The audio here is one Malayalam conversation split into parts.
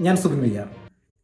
ഞാൻ Subin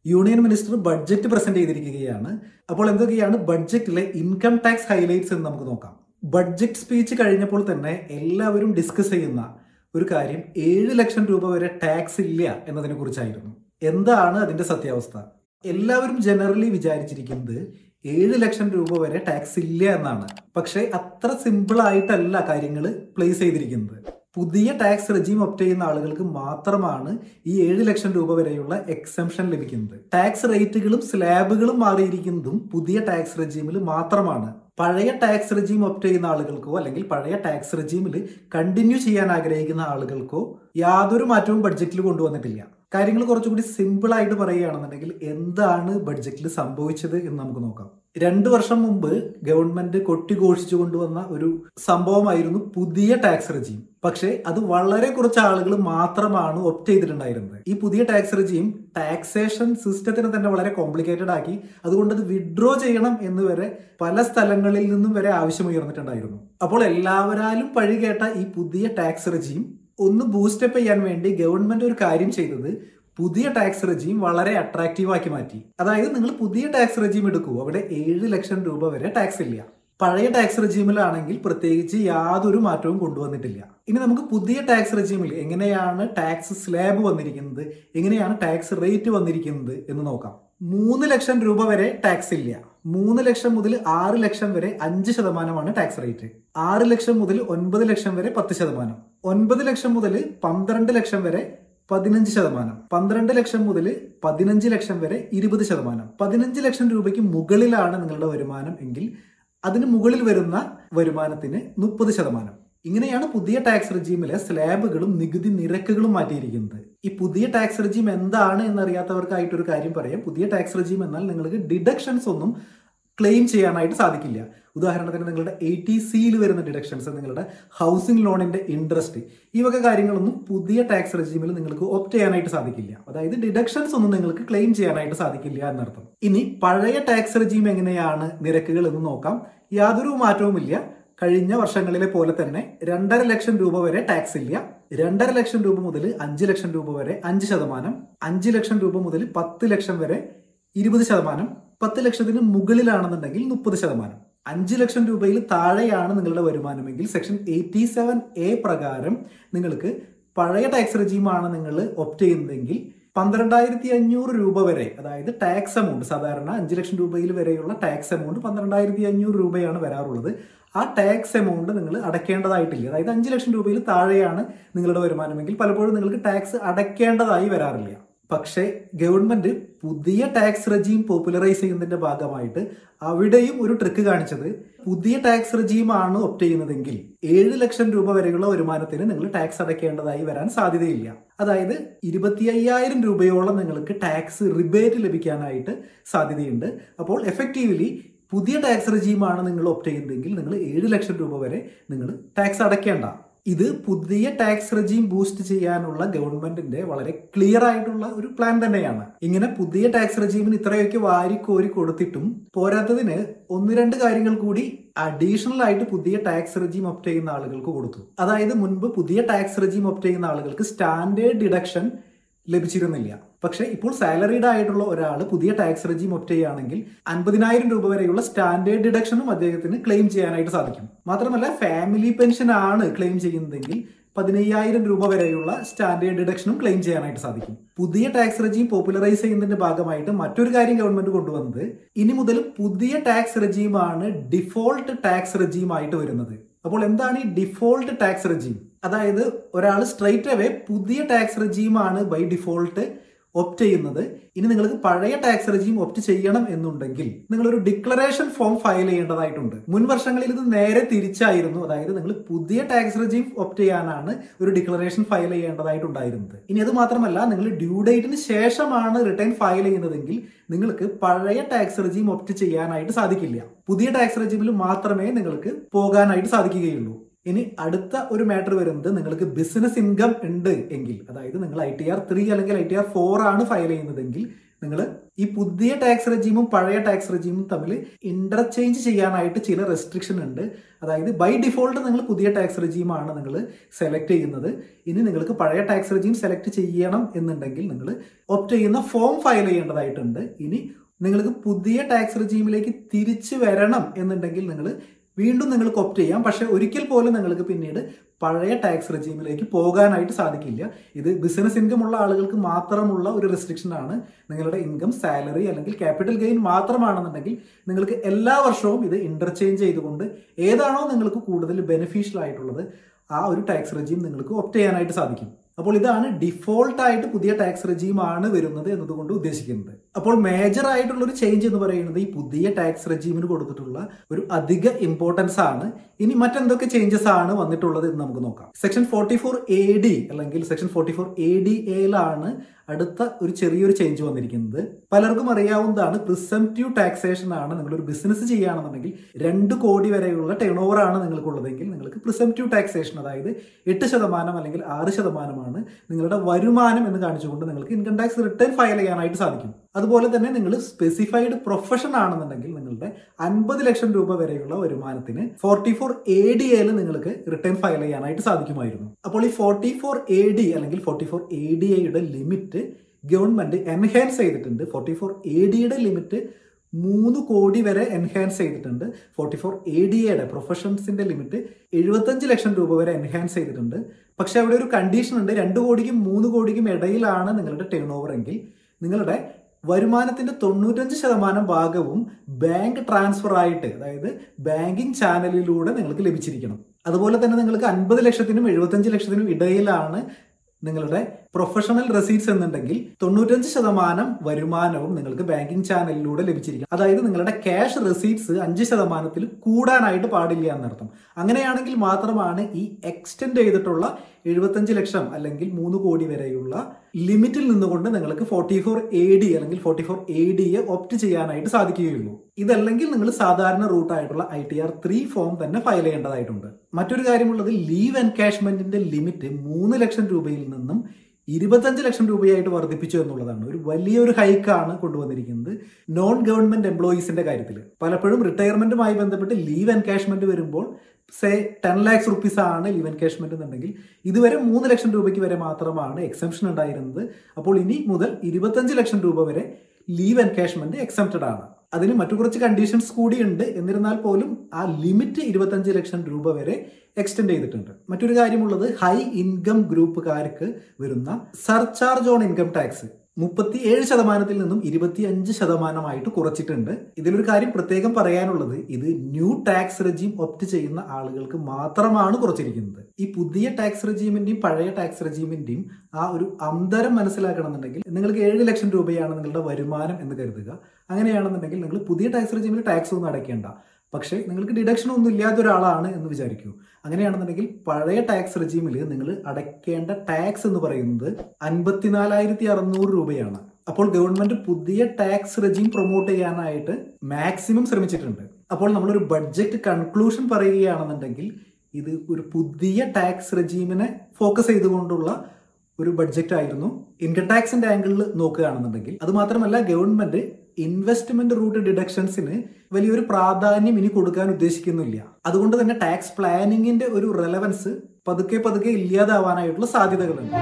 union minister budget present ചെയ്തിരിക്കുകയാണ്. അപ്പോൾ എന്തൊക്കെയാണ് ബഡ്ജറ്റിലെ ഇൻകം ടാക്സ് ഹൈലൈറ്റ്സ് എന്ന് നമുക്ക് നോക്കാം. ബഡ്ജറ്റ് സ്പീച്ച് കഴിഞ്ഞപ്പോൾ തന്നെ എല്ലാവരും ഡിസ്കസ് ചെയ്യുന്ന ഒരു കാര്യം ഏഴ് ലക്ഷം രൂപ വരെ ടാക്സ് ഇല്ല എന്നതിനെ കുറിച്ചായിരുന്നു. എന്താണ് അതിന്റെ സത്യാവസ്ഥ? എല്ലാവരും ജനറലി വിചാരിച്ചിരിക്കുന്നത് ഏഴ് ലക്ഷം രൂപ വരെ ടാക്സ് ഇല്ല എന്നാണ്. പക്ഷേ അത്ര സിമ്പിൾ ആയിട്ടല്ല കാര്യങ്ങൾ പ്ലേസ് ചെയ്തിരിക്കുന്നത്. പുതിയ ടാക്സ് റെജീം ഒപ്റ്റ് ചെയ്യുന്ന ആളുകൾക്ക് മാത്രമാണ് ഈ ഏഴ് ലക്ഷം രൂപ വരെയുള്ള എക്സംഷൻ ലഭിക്കുന്നത്. ടാക്സ് റേറ്റുകളും സ്ലാബുകളും മാറിയിരിക്കുന്നതും പുതിയ ടാക്സ് റെജീമിൽ മാത്രമാണ്. പഴയ ടാക്സ് റെജീം ഒപ്റ്റ് ചെയ്യുന്ന ആളുകൾക്കോ അല്ലെങ്കിൽ പഴയ ടാക്സ് റെജീമിൽ കണ്ടിന്യൂ ചെയ്യാൻ ആഗ്രഹിക്കുന്ന ആളുകൾക്കോ യാതൊരു മാറ്റവും ബഡ്ജറ്റിൽ കൊണ്ടുവന്നിട്ടില്ല. കാര്യങ്ങൾ കുറച്ചുകൂടി സിമ്പിൾ ആയിട്ട് പറയുകയാണെന്നുണ്ടെങ്കിൽ എന്താണ് ബഡ്ജറ്റിൽ സംഭവിച്ചത് എന്ന് നമുക്ക് നോക്കാം. രണ്ടു വർഷം മുമ്പ് ഗവൺമെന്റ് കൊട്ടിഘോഷിച്ചു കൊണ്ടുവന്ന ഒരു സംഭവമായിരുന്നു പുതിയ ടാക്സ് റെജീം. പക്ഷേ അത് വളരെ കുറച്ച് ആളുകൾ മാത്രമാണ് ഒപ്റ്റ് ചെയ്തിട്ടുണ്ടായിരുന്നത്. ഈ പുതിയ ടാക്സ് റെജീം ടാക്സേഷൻ സിസ്റ്റത്തിനെ തന്നെ വളരെ കോംപ്ലിക്കേറ്റഡ് ആക്കി അതുകൊണ്ട് അത് വിഡ്രോ ചെയ്യണം എന്ന് വരെ പല സ്ഥലങ്ങളിൽ നിന്നും വരെ ആവശ്യമുയർന്നിട്ടുണ്ടായിരുന്നു. അപ്പോൾ എല്ലാവരാലും പഴി കേട്ട ഈ പുതിയ ടാക്സ് റെജീം ഒന്ന് ബൂസ്റ്റപ്പ് ചെയ്യാൻ വേണ്ടി ഗവൺമെന്റ് ഒരു കാര്യം ചെയ്തത് പുതിയ ടാക്സ് റെജീം വളരെ അട്രാക്റ്റീവ് ആക്കി മാറ്റി. അതായത് നിങ്ങൾ പുതിയ ടാക്സ് റെജീം എടുക്കൂ. അവിടെ ഏഴ് ലക്ഷം രൂപ വരെ ടാക്സ് ഇല്ല. പഴയ ടാക്സ് റെജീമിലാണെങ്കിൽ പ്രത്യേകിച്ച് യാതൊരു മാറ്റവും കൊണ്ടുവന്നിട്ടില്ല. ഇനി നമുക്ക് പുതിയ ടാക്സ് റെജീമിൽ എങ്ങനെയാണ് ടാക്സ് സ്ലാബ് വന്നിരിക്കുന്നത് എങ്ങനെയാണ് ടാക്സ് റേറ്റ് വന്നിരിക്കുന്നത് എന്ന് നോക്കാം. മൂന്ന് ലക്ഷം രൂപ വരെ ടാക്സ് ഇല്ല. മൂന്ന് ലക്ഷം മുതൽ ആറ് ലക്ഷം വരെ അഞ്ച് ശതമാനമാണ് ടാക്സ് റേറ്റ്. ആറ് ലക്ഷം മുതൽ ഒൻപത് ലക്ഷം വരെ പത്ത് ശതമാനം. ഒൻപത് ലക്ഷം മുതൽ പന്ത്രണ്ട് ലക്ഷം വരെ പതിനഞ്ച് ശതമാനം. പന്ത്രണ്ട് ലക്ഷം മുതൽ പതിനഞ്ച് ലക്ഷം വരെ ഇരുപത് ശതമാനം. പതിനഞ്ച് ലക്ഷം രൂപയ്ക്ക് മുകളിലാണ് നിങ്ങളുടെ വരുമാനം എങ്കിൽ അതിന് മുകളിൽ വരുന്ന വരുമാനത്തിന് മുപ്പത് ശതമാനം. ഇങ്ങനെയാണ് പുതിയ ടാക്സ് റെജീമിലെ സ്ലാബുകളും നികുതി നിരക്കുകളും മാറ്റിയിരിക്കുന്നത്. ഈ പുതിയ ടാക്സ് റെജീം എന്താണ് എന്നറിയാത്തവർക്കായിട്ടൊരു കാര്യം പറയാം. പുതിയ ടാക്സ് റെജീം എന്നാൽ നിങ്ങൾക്ക് ഡിഡക്ഷൻസ് ഒന്നും ക്ലെയിം ചെയ്യാനായിട്ട് സാധിക്കില്ല. ഉദാഹരണത്തിന് നിങ്ങളുടെ എ ടി സിയിൽ വരുന്ന ഡിഡക്ഷൻസ് നിങ്ങളുടെ ഹൗസിംഗ് ലോണിന്റെ ഇൻട്രസ്റ്റ് ഈ വക കാര്യങ്ങളൊന്നും പുതിയ ടാക്സ് റെജീമിൽ നിങ്ങൾക്ക് ഒപ്റ്റ് ചെയ്യാനായിട്ട് സാധിക്കില്ല. അതായത് ഡിഡക്ഷൻസ് ഒന്നും നിങ്ങൾക്ക് ക്ലെയിം ചെയ്യാനായിട്ട് സാധിക്കില്ല എന്നർത്ഥം. ഇനി പഴയ ടാക്സ് റെജീം എങ്ങനെയാണ് നിരക്കുകൾ എന്ന് നോക്കാം. യാതൊരു മാറ്റവുമില്ല. കഴിഞ്ഞ വർഷങ്ങളിലെ പോലെ തന്നെ രണ്ടര ലക്ഷം രൂപ വരെ ടാക്സ് ഇല്ല. രണ്ടര ലക്ഷം രൂപ മുതൽ അഞ്ച് ലക്ഷം രൂപ വരെ അഞ്ച് ശതമാനം. അഞ്ച് ലക്ഷം രൂപ മുതൽ പത്ത് ലക്ഷം വരെ ഇരുപത് ശതമാനം. പത്ത് ലക്ഷത്തിന് മുകളിലാണെന്നുണ്ടെങ്കിൽ മുപ്പത് ശതമാനം. അഞ്ച് ലക്ഷം രൂപയിൽ താഴെയാണ് നിങ്ങളുടെ വരുമാനമെങ്കിൽ സെക്ഷൻ എയ്റ്റി സെവൻ എ പ്രകാരം നിങ്ങൾക്ക് പഴയ ടാക്സ് റെജീമാണ് നിങ്ങൾ ഒപ്റ്റ് ചെയ്യുന്നതെങ്കിൽ പന്ത്രണ്ടായിരത്തി അഞ്ഞൂറ് രൂപ വരെ അതായത് ടാക്സ് എമൗണ്ട് സാധാരണ അഞ്ച് ലക്ഷം രൂപയിൽ വരെയുള്ള ടാക്സ് എമൗണ്ട് പന്ത്രണ്ടായിരത്തി അഞ്ഞൂറ് രൂപയാണ് വരാറുള്ളത്. ആ ടാക്സ് എമൗണ്ട് നിങ്ങൾ അടയ്ക്കേണ്ടതായിട്ടില്ല. അതായത് അഞ്ച് ലക്ഷം രൂപയിൽ താഴെയാണ് നിങ്ങളുടെ വരുമാനമെങ്കിൽ പലപ്പോഴും നിങ്ങൾക്ക് ടാക്സ് അടയ്ക്കേണ്ടതായി വരാറില്ല. പക്ഷേ ഗവൺമെന്റ് പുതിയ ടാക്സ് റെജീം പോപ്പുലറൈസ് ചെയ്യുന്നതിന്റെ ഭാഗമായിട്ട് അവിടെയും ഒരു ട്രിക്ക് കാണിച്ചത്. പുതിയ ടാക്സ് റെജീമാണ് ഒപ്റ്റ് ചെയ്യുന്നതെങ്കിൽ ഏഴ് ലക്ഷം രൂപ വരെയുള്ള വരുമാനത്തിന് നിങ്ങൾ ടാക്സ് അടയ്ക്കേണ്ടതായി വരാൻ സാധ്യതയില്ല. അതായത് ഇരുപത്തി അയ്യായിരം രൂപയോളം നിങ്ങൾക്ക് ടാക്സ് റിബേറ്റ് ലഭിക്കാനായിട്ട് സാധ്യതയുണ്ട്. അപ്പോൾ എഫക്റ്റീവ്ലി പുതിയ ടാക്സ് റെജീമാണ് നിങ്ങൾ ഒപ്റ്റ് ചെയ്യുന്നതെങ്കിൽ നിങ്ങൾ ഏഴ് ലക്ഷം രൂപ വരെ നിങ്ങൾ ടാക്സ് അടയ്ക്കേണ്ട. ഇത് പുതിയ ടാക്സ് റെജീം ബൂസ്റ്റ് ചെയ്യാനുള്ള ഗവൺമെന്റിന്റെ വളരെ ക്ലിയർ ആയിട്ടുള്ള ഒരു പ്ലാൻ തന്നെയാണ്. ഇങ്ങനെ പുതിയ ടാക്സ് റെജീമിന് ഇത്രയൊക്കെ വാരിക്കോരി കൊടുത്തിട്ടും പോരാത്തതിന് ഒന്ന് രണ്ട് കാര്യങ്ങൾ കൂടി അഡീഷണൽ ആയിട്ട് പുതിയ ടാക്സ് റെജീം ഒപ്റ്റ് ചെയ്യുന്ന ആളുകൾക്ക് കൊടുത്തു. അതായത് മുൻപ് പുതിയ ടാക്സ് റെജീം ഒപ്റ്റ് ചെയ്യുന്ന ആളുകൾക്ക് സ്റ്റാൻഡേർഡ് ഡിഡക്ഷൻ ലഭിച്ചിരുന്നില്ല. പക്ഷേ ഇപ്പോൾ സാലറീഡ് ആയിട്ടുള്ള ഒരാൾ പുതിയ ടാക്സ് റെജിം ഒപ്റ്റ് അൻപതിനായിരം രൂപ വരെയുള്ള സ്റ്റാൻഡേർഡ് ഡിഡക്ഷനും അദ്ദേഹത്തിന് ക്ലെയിം ചെയ്യാനായിട്ട് സാധിക്കും. മാത്രമല്ല ഫാമിലി പെൻഷൻ ആണ് ക്ലെയിം ചെയ്യുന്നതെങ്കിൽ പതിനയ്യായിരം രൂപ വരെയുള്ള സ്റ്റാൻഡേർഡ് ഡിഡക്ഷനും ക്ലെയിം ചെയ്യാനായിട്ട് സാധിക്കും. പുതിയ ടാക്സ് റെജീം പോപ്പുലറൈസ് ചെയ്യുന്നതിന്റെ ഭാഗമായിട്ട് മറ്റൊരു കാര്യം ഗവൺമെന്റ് കൊണ്ടുവന്നത് ഇനി മുതൽ പുതിയ ടാക്സ് റെജീമാണ് ഡിഫോൾട്ട് ടാക്സ് റെജീം ആയിട്ട് വരുന്നത്. അപ്പോൾ എന്താണ് ഈ ഡിഫോൾട്ട് ടാക്സ് റെജീം അതായത് ഒരാൾ സ്ട്രൈറ്റ് അവേ പുതിയ ടാക്സ് റെജീമാണ് ബൈ ഡിഫോൾട്ട് ഒപ്റ്റ് ചെയ്യുന്നത്. ഇനി നിങ്ങൾക്ക് പഴയ ടാക്സ് റെജീം ഒപ്റ്റ് ചെയ്യണം എന്നുണ്ടെങ്കിൽ നിങ്ങൾ ഒരു ഡിക്ലറേഷൻ ഫോം ഫയൽ ചെയ്യേണ്ടതായിട്ടുണ്ട്. മുൻ വർഷങ്ങളിൽ ഇത് നേരെ തിരിച്ചായിരുന്നു. അതായത് നിങ്ങൾ പുതിയ ടാക്സ് റെജീം ഒപ്റ്റ് ചെയ്യാനാണ് ഒരു ഡിക്ലറേഷൻ ഫയൽ ചെയ്യേണ്ടതായിട്ടുണ്ടായിരുന്നത്. ഇനി അത് മാത്രമല്ല നിങ്ങൾ ഡ്യൂ ഡേറ്റിന് ശേഷമാണ് റിട്ടേൺ ഫയൽ ചെയ്യുന്നതെങ്കിൽ നിങ്ങൾക്ക് പഴയ ടാക്സ് റെജീം ഒപ്റ്റ് ചെയ്യാനായിട്ട് സാധിക്കില്ല. പുതിയ ടാക്സ് റെജീമിൽ മാത്രമേ നിങ്ങൾക്ക് പോകാനായിട്ട് സാധിക്കുകയുള്ളൂ. ഇനി അടുത്ത ഒരു മാറ്റർ വരുന്നത് നിങ്ങൾക്ക് ബിസിനസ് ഇൻകം ഉണ്ട് എങ്കിൽ അതായത് നിങ്ങൾ ഐ ടി ആർ ത്രീ അല്ലെങ്കിൽ ഐ ടി ആർ ഫോർ ആണ് ഫയൽ ചെയ്യുന്നതെങ്കിൽ നിങ്ങൾ ഈ പുതിയ ടാക്സ് റെജീമും പഴയ ടാക്സ് റെജീമും തമ്മിൽ ഇന്റർചേഞ്ച് ചെയ്യാനായിട്ട് ചില റെസ്ട്രിക്ഷൻ ഉണ്ട്. അതായത് ബൈ ഡിഫോൾട്ട് നിങ്ങൾ പുതിയ ടാക്സ് റെജീമാണ് നിങ്ങൾ സെലക്ട് ചെയ്യുന്നത്. ഇനി നിങ്ങൾക്ക് പഴയ ടാക്സ് റെജീം സെലക്ട് ചെയ്യണം എന്നുണ്ടെങ്കിൽ നിങ്ങൾ ഓപ്റ്റ് ചെയ്യുന്ന ഫോം ഫയൽ ചെയ്യേണ്ടതായിട്ടുണ്ട്. ഇനി നിങ്ങൾക്ക് പുതിയ ടാക്സ് റെജീമിലേക്ക് തിരിച്ചു വരണം എന്നുണ്ടെങ്കിൽ നിങ്ങൾ വീണ്ടും നിങ്ങൾക്ക് ഓപ്റ്റ് ചെയ്യാം. പക്ഷേ ഒരിക്കൽ പോലും നിങ്ങൾക്ക് പിന്നീട് പഴയ ടാക്സ് റെജീമിലേക്ക് പോകാനായിട്ട് സാധിക്കില്ല. ഇത് ബിസിനസ് ഇൻകം ഉള്ള ആളുകൾക്ക് മാത്രമുള്ള ഒരു റെസ്ട്രിക്ഷൻ ആണ്. നിങ്ങളുടെ ഇൻകം സാലറി അല്ലെങ്കിൽ ക്യാപിറ്റൽ ഗെയിൻ മാത്രമാണെന്നുണ്ടെങ്കിൽ നിങ്ങൾക്ക് എല്ലാ വർഷവും ഇത് ഇന്റർചേഞ്ച് ചെയ്തുകൊണ്ട് ഏതാണോ നിങ്ങൾക്ക് കൂടുതൽ ബെനിഫിഷ്യൽ ആയിട്ടുള്ളത് ആ ഒരു ടാക്സ് റെജീം നിങ്ങൾക്ക് ഒപ്റ്റ് ചെയ്യാനായിട്ട് സാധിക്കും. അപ്പോൾ ഇതാണ് ഡിഫോൾട്ടായിട്ട് പുതിയ ടാക്സ് റെജീം ആണ് വരുന്നത് എന്നതുകൊണ്ട് ഉദ്ദേശിക്കുന്നത്. അപ്പോൾ മേജർ ആയിട്ടുള്ള ഒരു ചേഞ്ച് എന്ന് പറയുന്നത് ഈ പുതിയ ടാക്സ് റെജീമിന് കൊടുത്തിട്ടുള്ള ഒരു അധിക ഇമ്പോർട്ടൻസ് ആണ്. ഇനി മറ്റെന്തൊക്കെ ചേഞ്ചസ് ആണ് വന്നിട്ടുള്ളത് എന്ന് നമുക്ക് നോക്കാം. Section forty four A D അല്ലെങ്കിൽ section forty four A D എയിലാണ് അടുത്ത ഒരു ചെറിയൊരു ചേഞ്ച് വന്നിരിക്കുന്നത്. പലർക്കും അറിയാവുന്നതാണ് പ്രിസംറ്റീവ് ടാക്സേഷൻ ആണ് നിങ്ങൾ ഒരു ബിസിനസ് ചെയ്യുകയാണെന്നുണ്ടെങ്കിൽ രണ്ട് കോടി വരെയുള്ള ടേൺ ഓവർ ആണ് നിങ്ങൾക്കുള്ളതെങ്കിൽ നിങ്ങൾക്ക് പ്രിസംറ്റീവ് ടാക്സേഷൻ അതായത് എട്ട് ശതമാനം അല്ലെങ്കിൽ ആറ് ശതമാനമാണ് നിങ്ങളുടെ വരുമാനം എന്ന് കാണിച്ചുകൊണ്ട് നിങ്ങൾക്ക് ഇൻകം ടാക്സ് റിട്ടേൺ ഫയൽ ചെയ്യാനായിട്ട് സാധിക്കും. അതുപോലെ തന്നെ നിങ്ങൾ സ്പെസിഫൈഡ് പ്രൊഫഷൻ ആണെന്നുണ്ടെങ്കിൽ നിങ്ങളുടെ അൻപത് ലക്ഷം രൂപ വരെയുള്ള വരുമാനത്തിന് ഫോർട്ടി ഫോർ എ ഡി എയിൽ നിങ്ങൾക്ക് റിട്ടേൺ ഫയൽ ചെയ്യാനായിട്ട് സാധിക്കുമായിരുന്നു. അപ്പോൾ ഈ ഫോർട്ടി ഫോർ എ ഡി അല്ലെങ്കിൽ ഫോർട്ടി ഫോർ എ ഡി എയുടെ ലിമിറ്റ് ഗവൺമെന്റ് എൻഹാൻസ് ചെയ്തിട്ടുണ്ട്. ഫോർട്ടി ഫോർ എ ഡിയുടെ ലിമിറ്റ് മൂന്ന് കോടി വരെ എൻഹാൻസ് ചെയ്തിട്ടുണ്ട്. ഫോർട്ടി ഫോർ എ ഡി എയുടെ പ്രൊഫഷൻസിന്റെ ലിമിറ്റ് എഴുപത്തഞ്ച് ലക്ഷം രൂപ വരെ എൻഹാൻസ് ചെയ്തിട്ടുണ്ട്. പക്ഷെ അവിടെ ഒരു കണ്ടീഷൻ ഉണ്ട്. രണ്ട് കോടിക്കും മൂന്ന് കോടിക്കും ഇടയിലാണ് നിങ്ങളുടെ ടേൺ ഓവർ എങ്കിൽ നിങ്ങളുടെ വരുമാനത്തിന്റെ തൊണ്ണൂറ്റഞ്ച് ശതമാനം ഭാഗവും ബാങ്ക് ട്രാൻസ്ഫർ ആയിട്ട് അതായത് ബാങ്കിങ് ചാനലിലൂടെ നിങ്ങൾക്ക് ലഭിച്ചിരിക്കണം. അതുപോലെ തന്നെ നിങ്ങൾക്ക് അൻപത് ലക്ഷത്തിനും എഴുപത്തഞ്ച് ലക്ഷത്തിനും ഇടയിലാണ് നിങ്ങളുടെ പ്രൊഫഷണൽ റെസീറ്റ്സ് എന്നുണ്ടെങ്കിൽ തൊണ്ണൂറ്റഞ്ച് ശതമാനം വരുമാനവും നിങ്ങൾക്ക് ബാങ്കിങ് ചാനലിലൂടെ ലഭിച്ചിരിക്കും. അതായത് നിങ്ങളുടെ ക്യാഷ് റെസീറ്റ്സ് അഞ്ച് ശതമാനത്തിൽ കൂടാനായിട്ട് പാടില്ല എന്നർത്ഥം. അങ്ങനെയാണെങ്കിൽ മാത്രമാണ് ഈ എക്സ്റ്റെൻഡ് ചെയ്തിട്ടുള്ള എഴുപത്തഞ്ച് ലക്ഷം അല്ലെങ്കിൽ മൂന്ന് കോടി വരെയുള്ള ലിമിറ്റിൽ നിന്നുകൊണ്ട് നിങ്ങൾക്ക് ഫോർട്ടി ഫോർ എ ഡി അല്ലെങ്കിൽ ഫോർട്ടി ഫോർ എ ഡിയെ ഓപ്റ്റ് ചെയ്യാനായിട്ട് സാധിക്കുകയുള്ളൂ. ഇതല്ലെങ്കിൽ നിങ്ങൾ സാധാരണ റൂട്ടായിട്ടുള്ള I T R three form തന്നെ ഫയൽ ചെയ്യേണ്ടതായിട്ടുണ്ട്. മറ്റൊരു കാര്യമുള്ളത് ലീവ് എൻകാഷ്മെന്റിന്റെ ലിമിറ്റ് മൂന്ന് ലക്ഷം രൂപയിൽ നിന്നും ഇരുപത്തഞ്ച് ലക്ഷം രൂപയായിട്ട് വർദ്ധിപ്പിച്ചു എന്നുള്ളതാണ്. ഒരു വലിയൊരു ഹൈക്കാണ് കൊണ്ടുവന്നിരിക്കുന്നത് നോൺ ഗവൺമെന്റ് എംപ്ലോയീസിന്റെ കാര്യത്തിൽ പലപ്പോഴും റിട്ടയർമെന്റുമായി ബന്ധപ്പെട്ട് ലീവ് എൻകാഷ്മെന്റ് വരുമ്പോൾ സേ ടെൻ ലാക്സ് റുപ്പീസ് ആണ് ലീവ് എൻകാഷ്മെന്റ് എന്നുണ്ടെങ്കിൽ ഇതുവരെ മൂന്ന് ലക്ഷം രൂപയ്ക്ക് വരെ മാത്രമാണ് എക്സംഷൻ ഉണ്ടായിരുന്നത്. അപ്പോൾ ഇനി മുതൽ ഇരുപത്തഞ്ച് ലക്ഷം രൂപ വരെ ലീവ് എൻകാഷ്മെന്റ് എക്സംപ്റ്റഡ് ആണ്. അതിന് മറ്റു കുറച്ച് കണ്ടീഷൻസ് കൂടിയുണ്ട് എന്നിരുന്നാൽ പോലും ആ ലിമിറ്റ് ഇരുപത്തഞ്ച് ലക്ഷം രൂപ വരെ എക്സ്റ്റെൻഡ് ചെയ്തിട്ടുണ്ട്. മറ്റൊരു കാര്യമുള്ളത് ഹൈ ഇൻകം ഗ്രൂപ്പുകാർക്ക് വരുന്ന സർചാർജ് ഓൺ ഇൻകം ടാക്സ് മുപ്പത്തി ഏഴ് ശതമാനത്തിൽ നിന്നും ഇരുപത്തി അഞ്ച് ശതമാനമായിട്ട് കുറച്ചിട്ടുണ്ട്. ഇതിലൊരു കാര്യം പ്രത്യേകം പറയാനുള്ളത് ഇത് ന്യൂ ടാക്സ് റെജീം ഒപ്റ്റ് ചെയ്യുന്ന ആളുകൾക്ക് മാത്രമാണ് കുറച്ചിരിക്കുന്നത്. ഈ പുതിയ ടാക്സ് റെജീമിന്റെയും പഴയ ടാക്സ് റെജീമിന്റെയും ആ ഒരു അന്തരം മനസ്സിലാക്കണമെന്നുണ്ടെങ്കിൽ നിങ്ങൾക്ക് ഏഴ് ലക്ഷം രൂപയാണ് നിങ്ങളുടെ വരുമാനം എന്ന് കരുതുക. അങ്ങനെയാണെന്നുണ്ടെങ്കിൽ നിങ്ങൾ പുതിയ ടാക്സ് റെജീമിൽ ടാക്സ് ഒന്നും അടയ്ക്കേണ്ട. പക്ഷേ നിങ്ങൾക്ക് ഡിഡക്ഷൻ ഒന്നും ഇല്ലാത്ത ഒരാളാണ് എന്ന് വിചാരിക്കൂ. അങ്ങനെയാണെന്നുണ്ടെങ്കിൽ പഴയ ടാക്സ് റെജീമിൽ നിങ്ങൾ അടയ്ക്കേണ്ട ടാക്സ് എന്ന് പറയുന്നത് അൻപത്തിനാലായിരത്തി അറുന്നൂറ് രൂപയാണ്. അപ്പോൾ ഗവൺമെന്റ് പുതിയ ടാക്സ് റെജീം പ്രൊമോട്ട് ചെയ്യാനായിട്ട് മാക്സിമം ശ്രമിച്ചിട്ടുണ്ട്. അപ്പോൾ നമ്മളൊരു ബഡ്ജറ്റ് കൺക്ലൂഷൻ പറയുകയാണെന്നുണ്ടെങ്കിൽ ഇത് ഒരു പുതിയ ടാക്സ് റെജീമിനെ ഫോക്കസ് ചെയ്തുകൊണ്ടുള്ള ഒരു ബഡ്ജറ്റ് ആയിരുന്നു. ഇൻകം ടാക്സിന്റെ ആംഗിളിൽ നോക്കുകയാണെന്നുണ്ടെങ്കിൽ. അത് മാത്രമല്ല ഗവൺമെന്റ് ഇൻവെസ്റ്റ്മെന്റ് റൂട്ട് ഡിഡക്ഷൻസിന് വലിയൊരു പ്രാധാന്യം ഇനി കൊടുക്കാൻ ഉദ്ദേശിക്കുന്നില്ല. അതുകൊണ്ട് തന്നെ ടാക്സ് പ്ലാനിങ്ങിന്റെ ഒരു റെലവൻസ് പതുക്കെ പതുക്കെ ഇല്ലാതാവാനായിട്ടുള്ള സാധ്യതകളുണ്ട്.